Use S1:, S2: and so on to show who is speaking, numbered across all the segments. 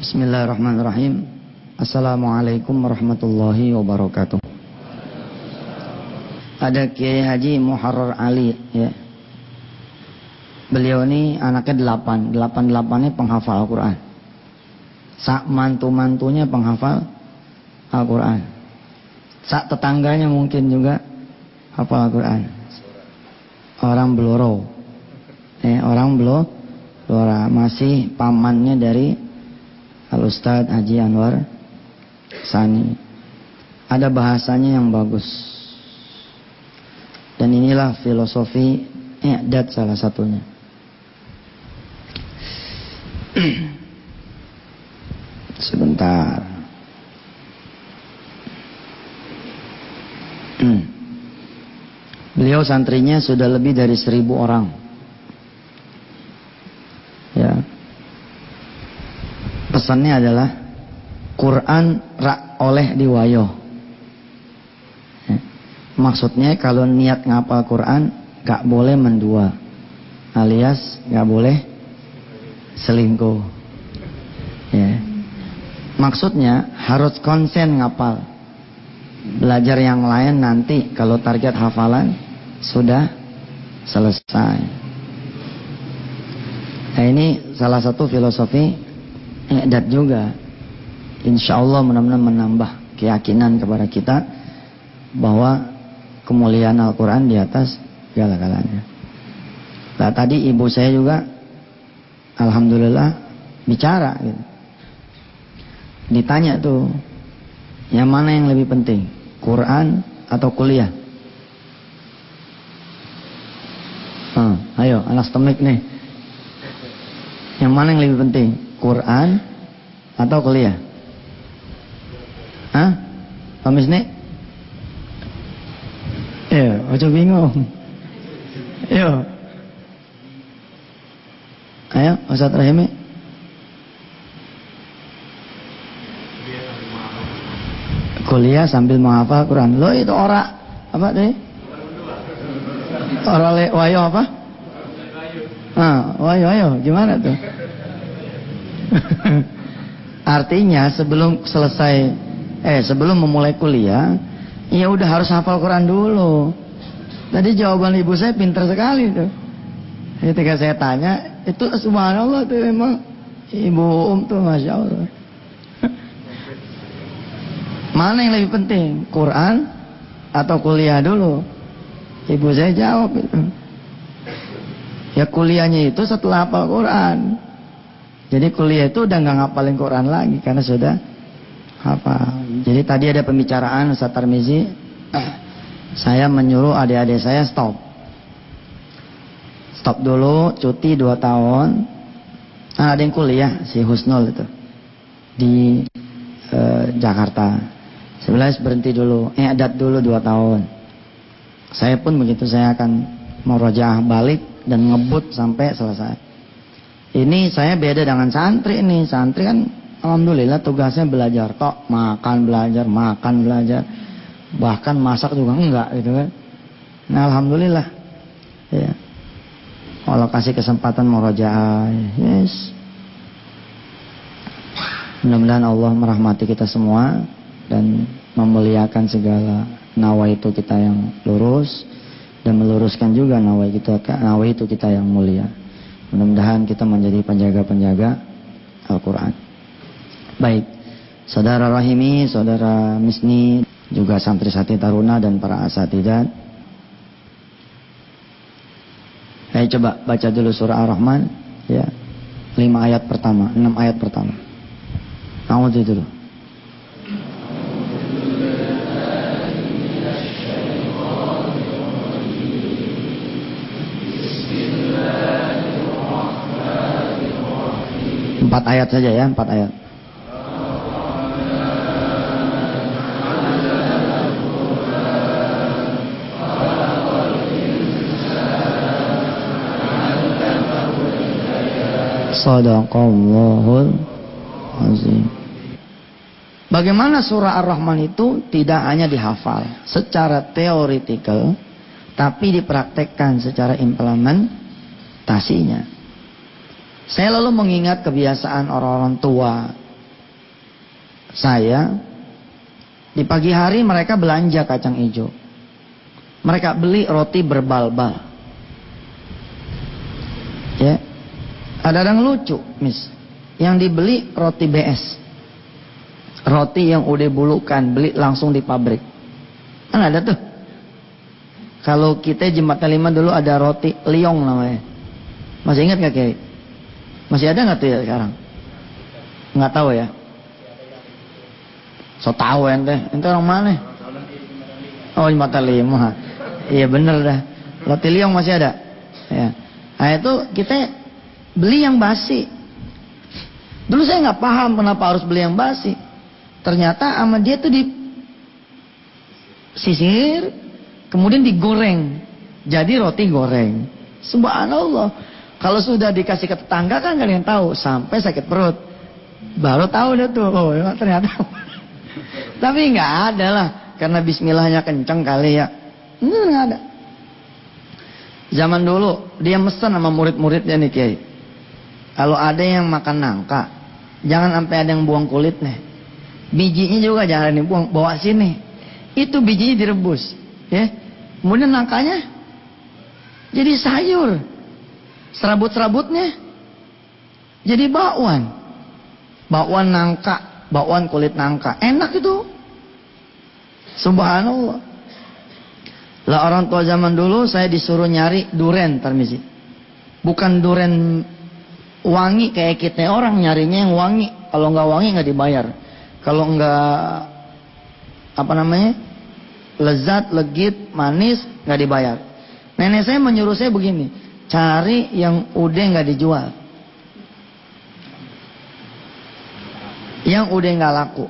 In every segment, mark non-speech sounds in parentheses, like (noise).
S1: Bismillahirrahmanirrahim. Assalamualaikum warahmatullahi wabarakatuh. Ada Kiai Haji Muharrar Ali ya. Beliau ini anaknya delapan, delapan delapannya penghafal Al-Quran. Sak mantu-mantunya penghafal Al-Quran. Sak tetangganya mungkin juga hafal Al-Quran. Orang Bloro. Eh, orang Bloro. Masih pamannya dari Al Ustadz Haji Anwar Sani. Ada bahasanya yang bagus. Dan inilah filosofi i'dad salah satunya. (clears throat) Sebentar. Beliau santrinya sudah lebih dari seribu orang. Ya, pesannya adalah Quran rak oleh diwayo. Ya. Maksudnya kalau niat ngapal Quran gak boleh mendua, alias gak boleh selingkuh. Ya. Maksudnya harus konsen ngapal. Belajar yang lain nanti kalau target hafalan sudah selesai. Nah ini salah satu filosofi i'dad juga. Insya Allah mudah-mudahan menambah keyakinan kepada kita bahwa kemuliaan Al-Quran di atas segala-galanya. Nah tadi ibu saya juga Alhamdulillah bicara gitu. Ditanya tuh, yang mana yang lebih penting? Quran atau kuliah? Hmm, ayo anak stemik nih. Yang mana yang lebih penting? Quran atau kuliah? Hah? Kamis nih? Ya, ojo bingung. Yo. Ayo, Ustaz Rahimi. Kuliah sambil menghafal Quran. Lo itu ora apa tadi? Ora le wayo apa? Ah, wayo wayo gimana tuh? (laughs) Artinya sebelum selesai eh sebelum memulai kuliah, ya udah harus hafal Quran dulu. Tadi jawaban ibu saya pintar sekali tuh. Ketika saya tanya, itu subhanallah tuh memang ibu um tuh masya Allah. (laughs) Mana yang lebih penting, Quran atau kuliah dulu? Ibu saya jawab itu. Ya kuliahnya itu setelah hafal Quran. Jadi kuliah itu udah nggak ngapalin Quran lagi karena sudah hafal. Jadi tadi ada pembicaraan Ustaz Tarmizi, saya menyuruh adik-adik saya stop. Stop dulu, cuti 2 tahun. Nah, ada yang kuliah si Husnul itu di eh, Jakarta. Sebelah berhenti dulu, eh adat dulu 2 tahun. Saya pun begitu saya akan merojah balik dan ngebut sampai selesai. Ini saya beda dengan santri ini. Santri kan alhamdulillah tugasnya belajar tok, makan belajar, makan belajar. Bahkan masak juga enggak gitu kan. Nah alhamdulillah. Ya. Allah kasih kesempatan murojaah. Yes. Mudah-mudahan Allah merahmati kita semua dan memuliakan segala nawa itu kita yang lurus dan meluruskan juga nawa itu nawa itu kita yang mulia. Mudah-mudahan kita menjadi penjaga-penjaga Al-Quran. Baik, saudara Rahimi, saudara Misni, juga santri sati taruna dan para asatidat. Ayo coba baca dulu surah Ar-Rahman, ya, lima ayat pertama, enam ayat pertama. Kamu dulu. Empat ayat saja ya, empat ayat. Sadaqallahul azim. Bagaimana surah Ar-Rahman itu tidak hanya dihafal secara teoretikal, tapi dipraktekkan secara implementasinya. Saya lalu mengingat kebiasaan orang-orang tua saya di pagi hari mereka belanja kacang hijau. Mereka beli roti berbal-bal. Ya. Ada yang lucu, Miss. Yang dibeli roti BS. Roti yang udah bulukan, beli langsung di pabrik. Kan ada tuh. Kalau kita Jembatan Lima dulu ada roti liong namanya. Masih ingat gak Kiai? Masih ada nggak tuh ya sekarang? Nggak tahu ya. So tahu ente, ente orang mana? Oh Jembatan Lima. Iya bener dah. Roti liong masih ada. Ya. Nah itu kita beli yang basi. Dulu saya nggak paham kenapa harus beli yang basi. Ternyata sama dia tuh di sisir, kemudian digoreng. Jadi roti goreng. Subhanallah. Kalau sudah dikasih ke tetangga kan kalian tahu sampai sakit perut. Baru tahu deh tuh, oh ya, ternyata. (laughs) Tapi nggak ada lah, karena Bismillahnya kenceng kali ya. Nggak ada. Zaman dulu dia mesen sama murid-muridnya nih Kiai. Kalau ada yang makan nangka, jangan sampai ada yang buang kulitnya. Bijinya juga jangan dibuang, bawa sini. Itu bijinya direbus, ya. Kemudian nangkanya jadi sayur. Serabut-serabutnya jadi bakwan. Bakwan nangka, bakwan kulit nangka. Enak itu. Subhanallah. Lah orang tua zaman dulu saya disuruh nyari duren, permisi. Bukan duren wangi kayak kita orang nyarinya yang wangi. Kalau nggak wangi nggak dibayar. Kalau enggak apa namanya? lezat, legit, manis, nggak dibayar. Nenek saya menyuruh saya begini, cari yang udah nggak dijual. Yang udah nggak laku.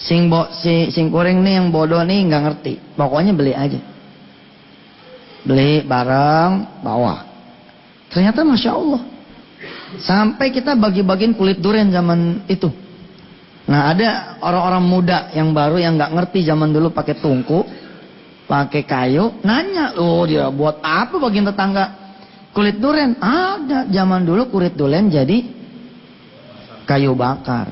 S1: Sing bo, si, sing kuring nih yang bodoh nih nggak ngerti. Pokoknya beli aja. Beli bareng, bawa. Ternyata masya Allah. Sampai kita bagi-bagiin kulit durian zaman itu. Nah ada orang-orang muda yang baru yang nggak ngerti zaman dulu pakai tungku, pakai kayu, nanya, oh dia buat apa bagian tetangga kulit durian? Ada zaman dulu kulit durian jadi kayu bakar.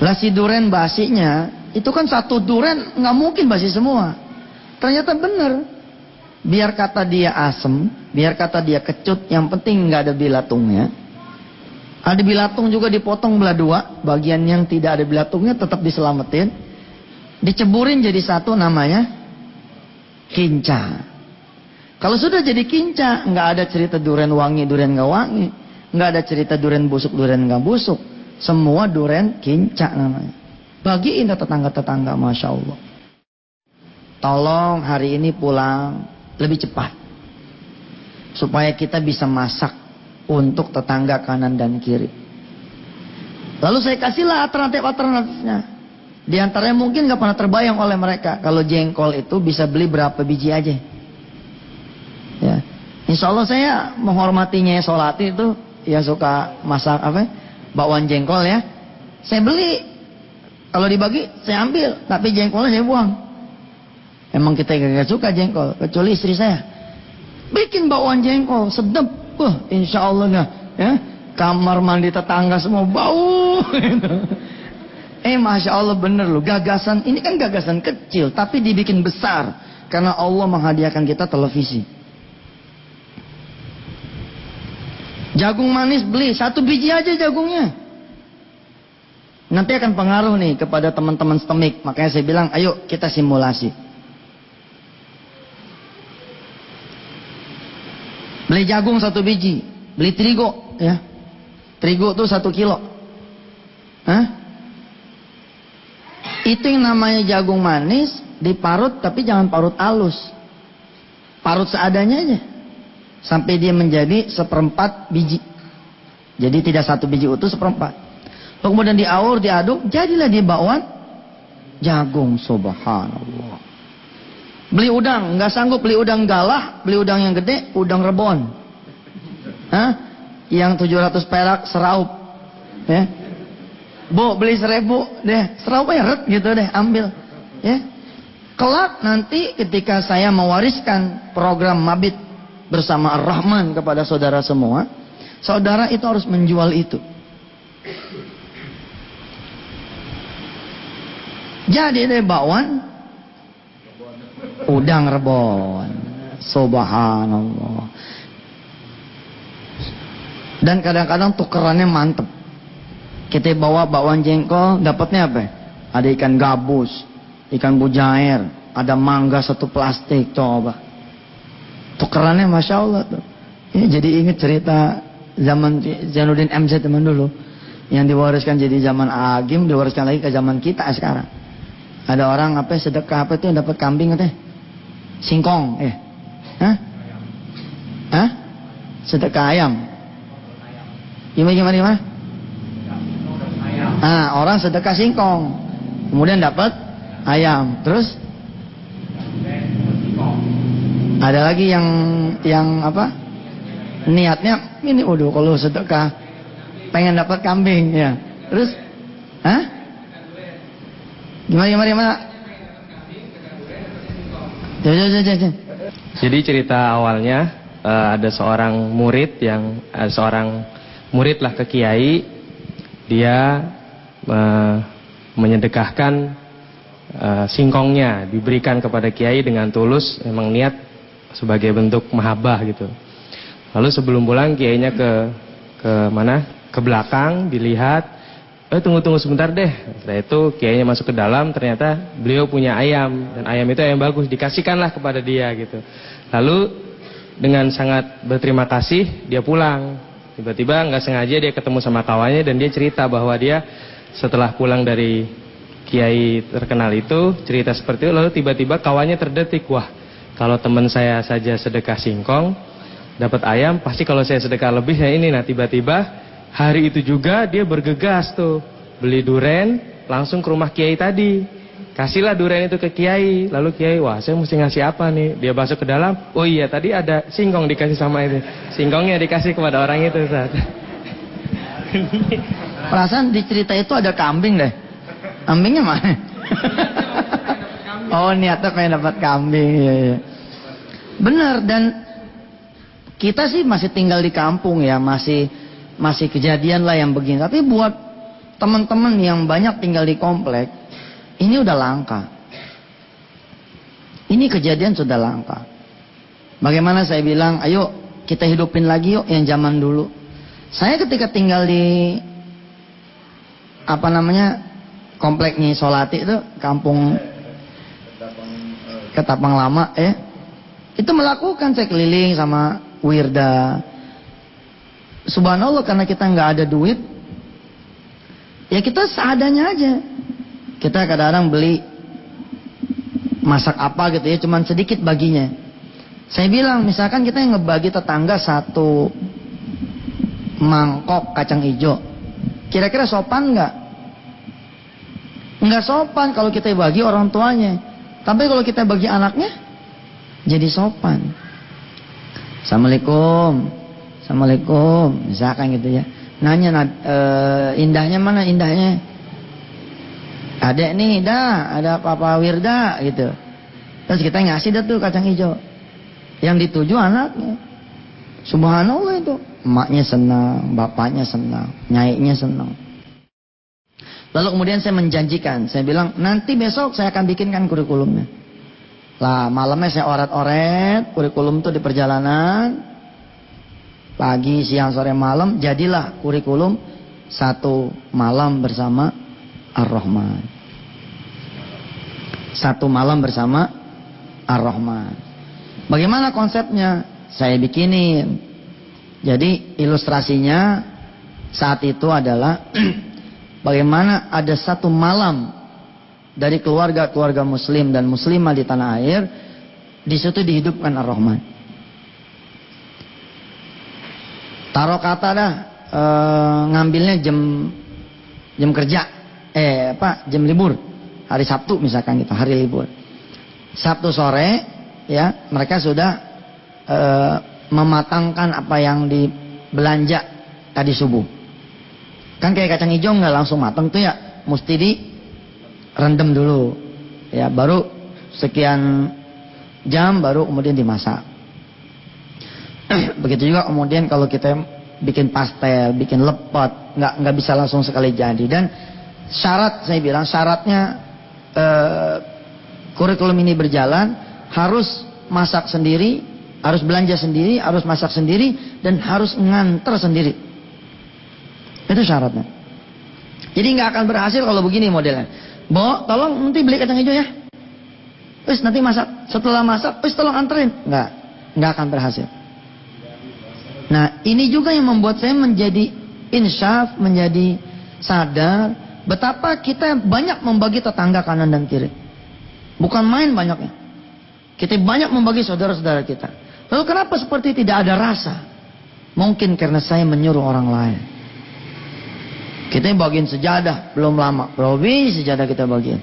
S1: Lah si durian basinya itu kan satu durian nggak mungkin basi semua. Ternyata bener. Biar kata dia asem, biar kata dia kecut, yang penting nggak ada bilatungnya. Ada bilatung juga dipotong belah dua, bagian yang tidak ada bilatungnya tetap diselamatin. Diceburin jadi satu namanya kinca. Kalau sudah jadi kinca, nggak ada cerita duren wangi, duren nggak wangi, nggak ada cerita duren busuk, duren nggak busuk. Semua duren kinca namanya. Bagiin tetangga-tetangga, masya Allah. Tolong hari ini pulang lebih cepat. Supaya kita bisa masak untuk tetangga kanan dan kiri. Lalu saya kasihlah alternatif-alternatifnya. Di antaranya mungkin gak pernah terbayang oleh mereka. Kalau jengkol itu bisa beli berapa biji aja. Ya. Insya Allah saya menghormatinya Solati itu yang suka masak apa bakwan jengkol ya. Saya beli. Kalau dibagi saya ambil. Tapi jengkolnya saya buang. Emang kita gak suka jengkol, kecuali istri saya. Bikin bakwan jengkol, sedep. Wah, insya Allah ya. Kamar mandi tetangga semua bau. (laughs) eh, masya Allah bener loh. Gagasan ini kan gagasan kecil, tapi dibikin besar karena Allah menghadiahkan kita televisi. Jagung manis beli satu biji aja jagungnya. Nanti akan pengaruh nih kepada teman-teman stemik. Makanya saya bilang, ayo kita simulasi. Beli jagung satu biji, beli terigu, ya. Terigu tuh satu kilo. Hah? Itu yang namanya jagung manis, diparut tapi jangan parut halus. Parut seadanya aja. Sampai dia menjadi seperempat biji. Jadi tidak satu biji utuh seperempat. Lalu kemudian diaur, diaduk, jadilah dia bakwan jagung subhanallah. Beli udang, nggak sanggup beli udang galah, beli udang yang gede, udang rebon. Hah? Yang 700 perak seraup. Ya. Bu, beli seribu deh, seraup ya ret gitu deh, ambil. Ya. Kelak nanti ketika saya mewariskan program Mabit bersama Ar-Rahman kepada saudara semua, saudara itu harus menjual itu. Jadi deh bakwan udang rebon. Subhanallah. Dan kadang-kadang tukerannya mantep. Kita bawa bakwan jengkol, dapatnya apa? Ada ikan gabus, ikan bujair, ada mangga satu plastik, coba. Tukerannya masya Allah tuh. Ini jadi inget cerita zaman Zainuddin MZ teman dulu. Yang diwariskan jadi zaman Agim, diwariskan lagi ke zaman kita sekarang. Ada orang apa sedekah apa yang dapat kambing teh? Singkong, eh. Hah? Hah? Sedekah ayam. Gimana gimana gimana? Ah, orang sedekah singkong. Kemudian dapat ayam. Terus ada lagi yang yang apa? Niatnya ini udah kalau sedekah pengen dapat kambing ya. Terus Hah? Gimana gimana gimana?
S2: Jadi cerita awalnya uh, ada seorang murid yang uh, seorang murid lah ke kiai dia uh, menyedekahkan uh, singkongnya diberikan kepada kiai dengan tulus memang niat sebagai bentuk mahabbah gitu. Lalu sebelum pulang kiainya ke ke mana? Ke belakang dilihat eh tunggu tunggu sebentar deh. Setelah itu kiainya masuk ke dalam, ternyata beliau punya ayam dan ayam itu ayam bagus, dikasihkanlah kepada dia gitu. Lalu dengan sangat berterima kasih dia pulang. Tiba-tiba nggak sengaja dia ketemu sama kawannya dan dia cerita bahwa dia setelah pulang dari kiai terkenal itu cerita seperti itu lalu tiba-tiba kawannya terdetik wah kalau teman saya saja sedekah singkong dapat ayam pasti kalau saya sedekah lebih ya ini nah tiba-tiba Hari itu juga dia bergegas tuh beli duren langsung ke rumah kiai tadi. Kasihlah duren itu ke kiai. Lalu kiai, wah saya mesti ngasih apa nih? Dia masuk ke dalam. Oh iya tadi ada singkong dikasih sama itu. Singkongnya dikasih kepada orang itu saat. (laughs)
S1: Perasaan di cerita itu ada kambing deh. Kambingnya mana? (laughs) oh niatnya pengen dapat kambing. Iya, iya. Bener dan kita sih masih tinggal di kampung ya masih masih kejadian lah yang begini. Tapi buat teman-teman yang banyak tinggal di komplek, ini udah langka. Ini kejadian sudah langka. Bagaimana saya bilang, ayo kita hidupin lagi yuk yang zaman dulu. Saya ketika tinggal di apa namanya kompleknya Solati itu kampung Ketapang Lama ya itu melakukan saya keliling sama Wirda subhanallah karena kita nggak ada duit, ya kita seadanya aja. Kita kadang-kadang beli masak apa gitu ya, cuman sedikit baginya. Saya bilang, misalkan kita yang ngebagi tetangga satu mangkok kacang hijau, kira-kira sopan nggak? Nggak sopan kalau kita bagi orang tuanya. Tapi kalau kita bagi anaknya, jadi sopan. Assalamualaikum. Assalamualaikum misalkan gitu ya nanya e, indahnya mana indahnya ada nih dah ada papa wirda gitu terus kita ngasih dah tuh kacang hijau yang dituju anaknya subhanallah itu emaknya senang bapaknya senang nyaiknya senang lalu kemudian saya menjanjikan saya bilang nanti besok saya akan bikinkan kurikulumnya lah malamnya saya oret-oret kurikulum tuh di perjalanan pagi, siang, sore, malam, jadilah kurikulum satu malam bersama Ar-Rahman. Satu malam bersama Ar-Rahman. Bagaimana konsepnya? Saya bikinin. Jadi ilustrasinya saat itu adalah (clears throat) bagaimana ada satu malam dari keluarga-keluarga muslim dan muslimah di tanah air di situ dihidupkan Ar-Rahman. Taruh kata dah e, ngambilnya jam jam kerja. Eh apa? Jam libur. Hari Sabtu misalkan gitu, hari libur. Sabtu sore ya, mereka sudah e, mematangkan apa yang dibelanja tadi subuh. Kan kayak kacang hijau nggak langsung matang tuh ya, mesti di rendam dulu. Ya, baru sekian jam baru kemudian dimasak. (clears throat) Begitu juga kemudian kalau kita bikin pastel, bikin lepot, nggak nggak bisa langsung sekali jadi. Dan syarat saya bilang syaratnya eh, kurikulum ini berjalan harus masak sendiri, harus belanja sendiri, harus masak sendiri, dan harus nganter sendiri. Itu syaratnya. Jadi nggak akan berhasil kalau begini modelnya. Bo, tolong nanti beli kacang hijau ya. Wis nanti masak. Setelah masak, wis tolong anterin. Nggak, nggak akan berhasil. Nah, ini juga yang membuat saya menjadi insyaf, menjadi sadar betapa kita banyak membagi tetangga kanan dan kiri. Bukan main banyaknya. Kita banyak membagi saudara-saudara kita. Lalu kenapa seperti tidak ada rasa? Mungkin karena saya menyuruh orang lain. Kita bagiin sejadah belum lama. Berapa sejadah kita bagiin?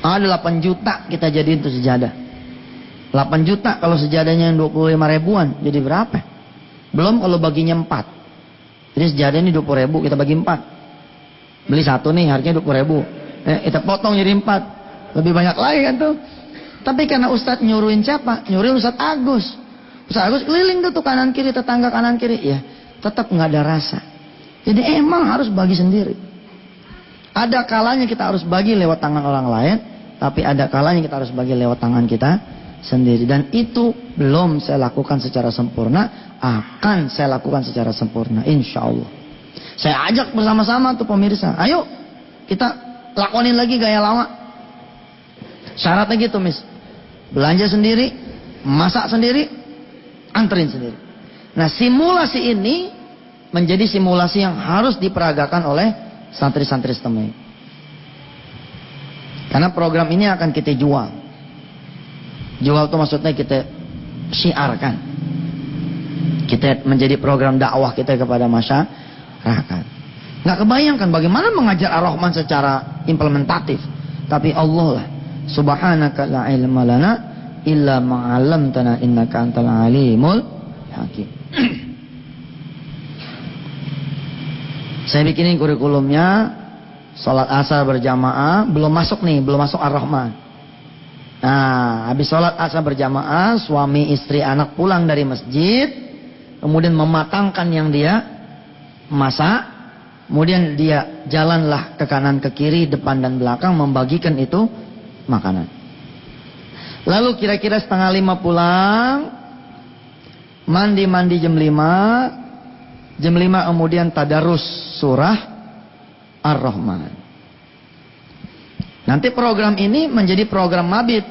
S1: Ada 8 juta kita jadiin itu sejadah. 8 juta kalau sejadahnya yang 25 ribuan. Jadi berapa? Belum kalau baginya 4. Jadi sejadah ini 20 ribu kita bagi 4. Beli satu nih harganya 20 ribu. Eh, kita potong jadi 4. Lebih banyak lagi kan tuh. Tapi karena Ustadz nyuruhin siapa? Nyuruhin Ustadz Agus. Ustadz Agus keliling tuh, kanan kiri tetangga kanan kiri. Ya tetap nggak ada rasa. Jadi emang harus bagi sendiri. Ada kalanya kita harus bagi lewat tangan orang lain. Tapi ada kalanya kita harus bagi lewat tangan kita sendiri. Dan itu belum saya lakukan secara sempurna. Akan saya lakukan secara sempurna. Insya Allah. Saya ajak bersama-sama tuh pemirsa. Ayo kita lakonin lagi gaya lama. Syaratnya gitu mis. Belanja sendiri. Masak sendiri. Anterin sendiri. Nah simulasi ini menjadi simulasi yang harus diperagakan oleh santri-santri setemui. Karena program ini akan kita jual. Jual itu maksudnya kita syiarkan. Kita menjadi program dakwah kita kepada masyarakat. Nggak kebayangkan bagaimana mengajar Ar-Rahman secara implementatif. Tapi Allah lah. Subhanaka la ilma lana illa ma'alamtana innaka antal alimul hakim. (clears throat) Saya bikinin kurikulumnya Sholat asar berjamaah Belum masuk nih, belum masuk ar-Rahman Nah, habis sholat asar berjamaah Suami, istri, anak pulang dari masjid Kemudian mematangkan yang dia Masak Kemudian dia jalanlah ke kanan ke kiri Depan dan belakang Membagikan itu makanan Lalu kira-kira setengah lima pulang Mandi-mandi jam lima Jam 5 kemudian tadarus surah Ar-Rahman. Nanti program ini menjadi program mabit.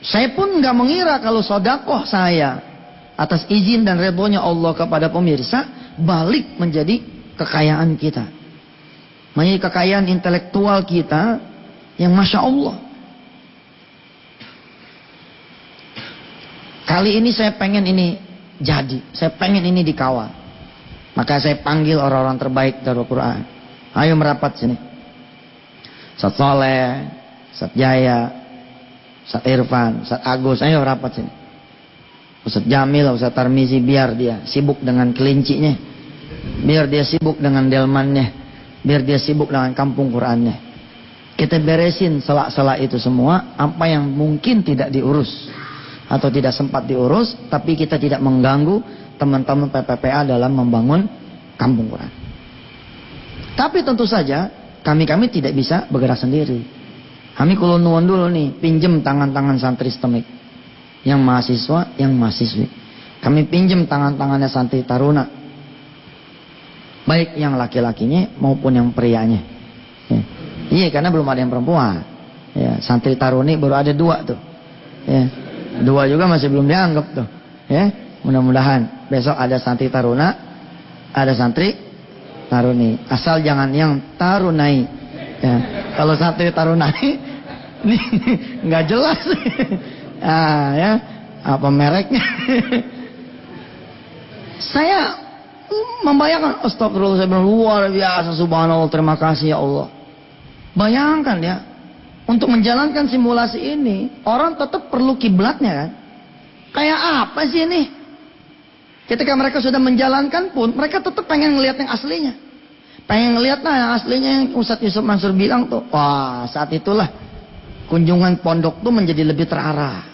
S1: Saya pun nggak mengira kalau sodakoh saya atas izin dan rebonya Allah kepada pemirsa balik menjadi kekayaan kita. Menjadi kekayaan intelektual kita yang masya Allah. Kali ini saya pengen ini jadi. Saya pengen ini dikawal. Maka saya panggil orang-orang terbaik dari Al-Quran. Ayo merapat sini. Ustaz Soleh, Ustaz Jaya, Ustaz Irfan, Ustaz Agus, ayo rapat sini. Ustaz Jamil, Ustaz Tarmizi, biar dia sibuk dengan kelincinya. Biar dia sibuk dengan delmannya. Biar dia sibuk dengan kampung Qurannya. Kita beresin selak-selak itu semua. Apa yang mungkin tidak diurus atau tidak sempat diurus, tapi kita tidak mengganggu teman-teman PPPA dalam membangun kampung Quran. Tapi tentu saja kami-kami tidak bisa bergerak sendiri. Kami kulon dulu nih, pinjem tangan-tangan santri stemik. Yang mahasiswa, yang mahasiswi. Kami pinjem tangan-tangannya santri taruna. Baik yang laki-lakinya maupun yang prianya. Ya. Iya, karena belum ada yang perempuan. Ya, santri taruni baru ada dua tuh. Ya. Dua juga masih belum dianggap tuh. Ya, mudah-mudahan besok ada santri taruna, ada santri taruni. Asal jangan yang tarunai. Ya. Kalau santri tarunai (laughs) ini nggak jelas. (laughs) ah, ya, apa mereknya? (laughs) saya membayangkan astagfirullah saya luar biasa subhanallah terima kasih ya Allah. Bayangkan ya, untuk menjalankan simulasi ini, orang tetap perlu kiblatnya kan. Kayak apa sih ini? Ketika mereka sudah menjalankan pun, mereka tetap pengen ngelihat yang aslinya. Pengen ngelihat lah yang aslinya yang Ustadz Yusuf Mansur bilang tuh. Wah, saat itulah kunjungan pondok tuh menjadi lebih terarah.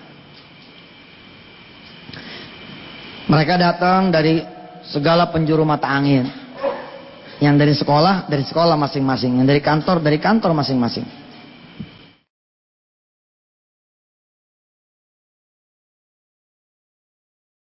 S1: Mereka datang dari segala penjuru mata angin. Yang dari sekolah, dari sekolah masing-masing. Yang dari kantor, dari kantor masing-masing.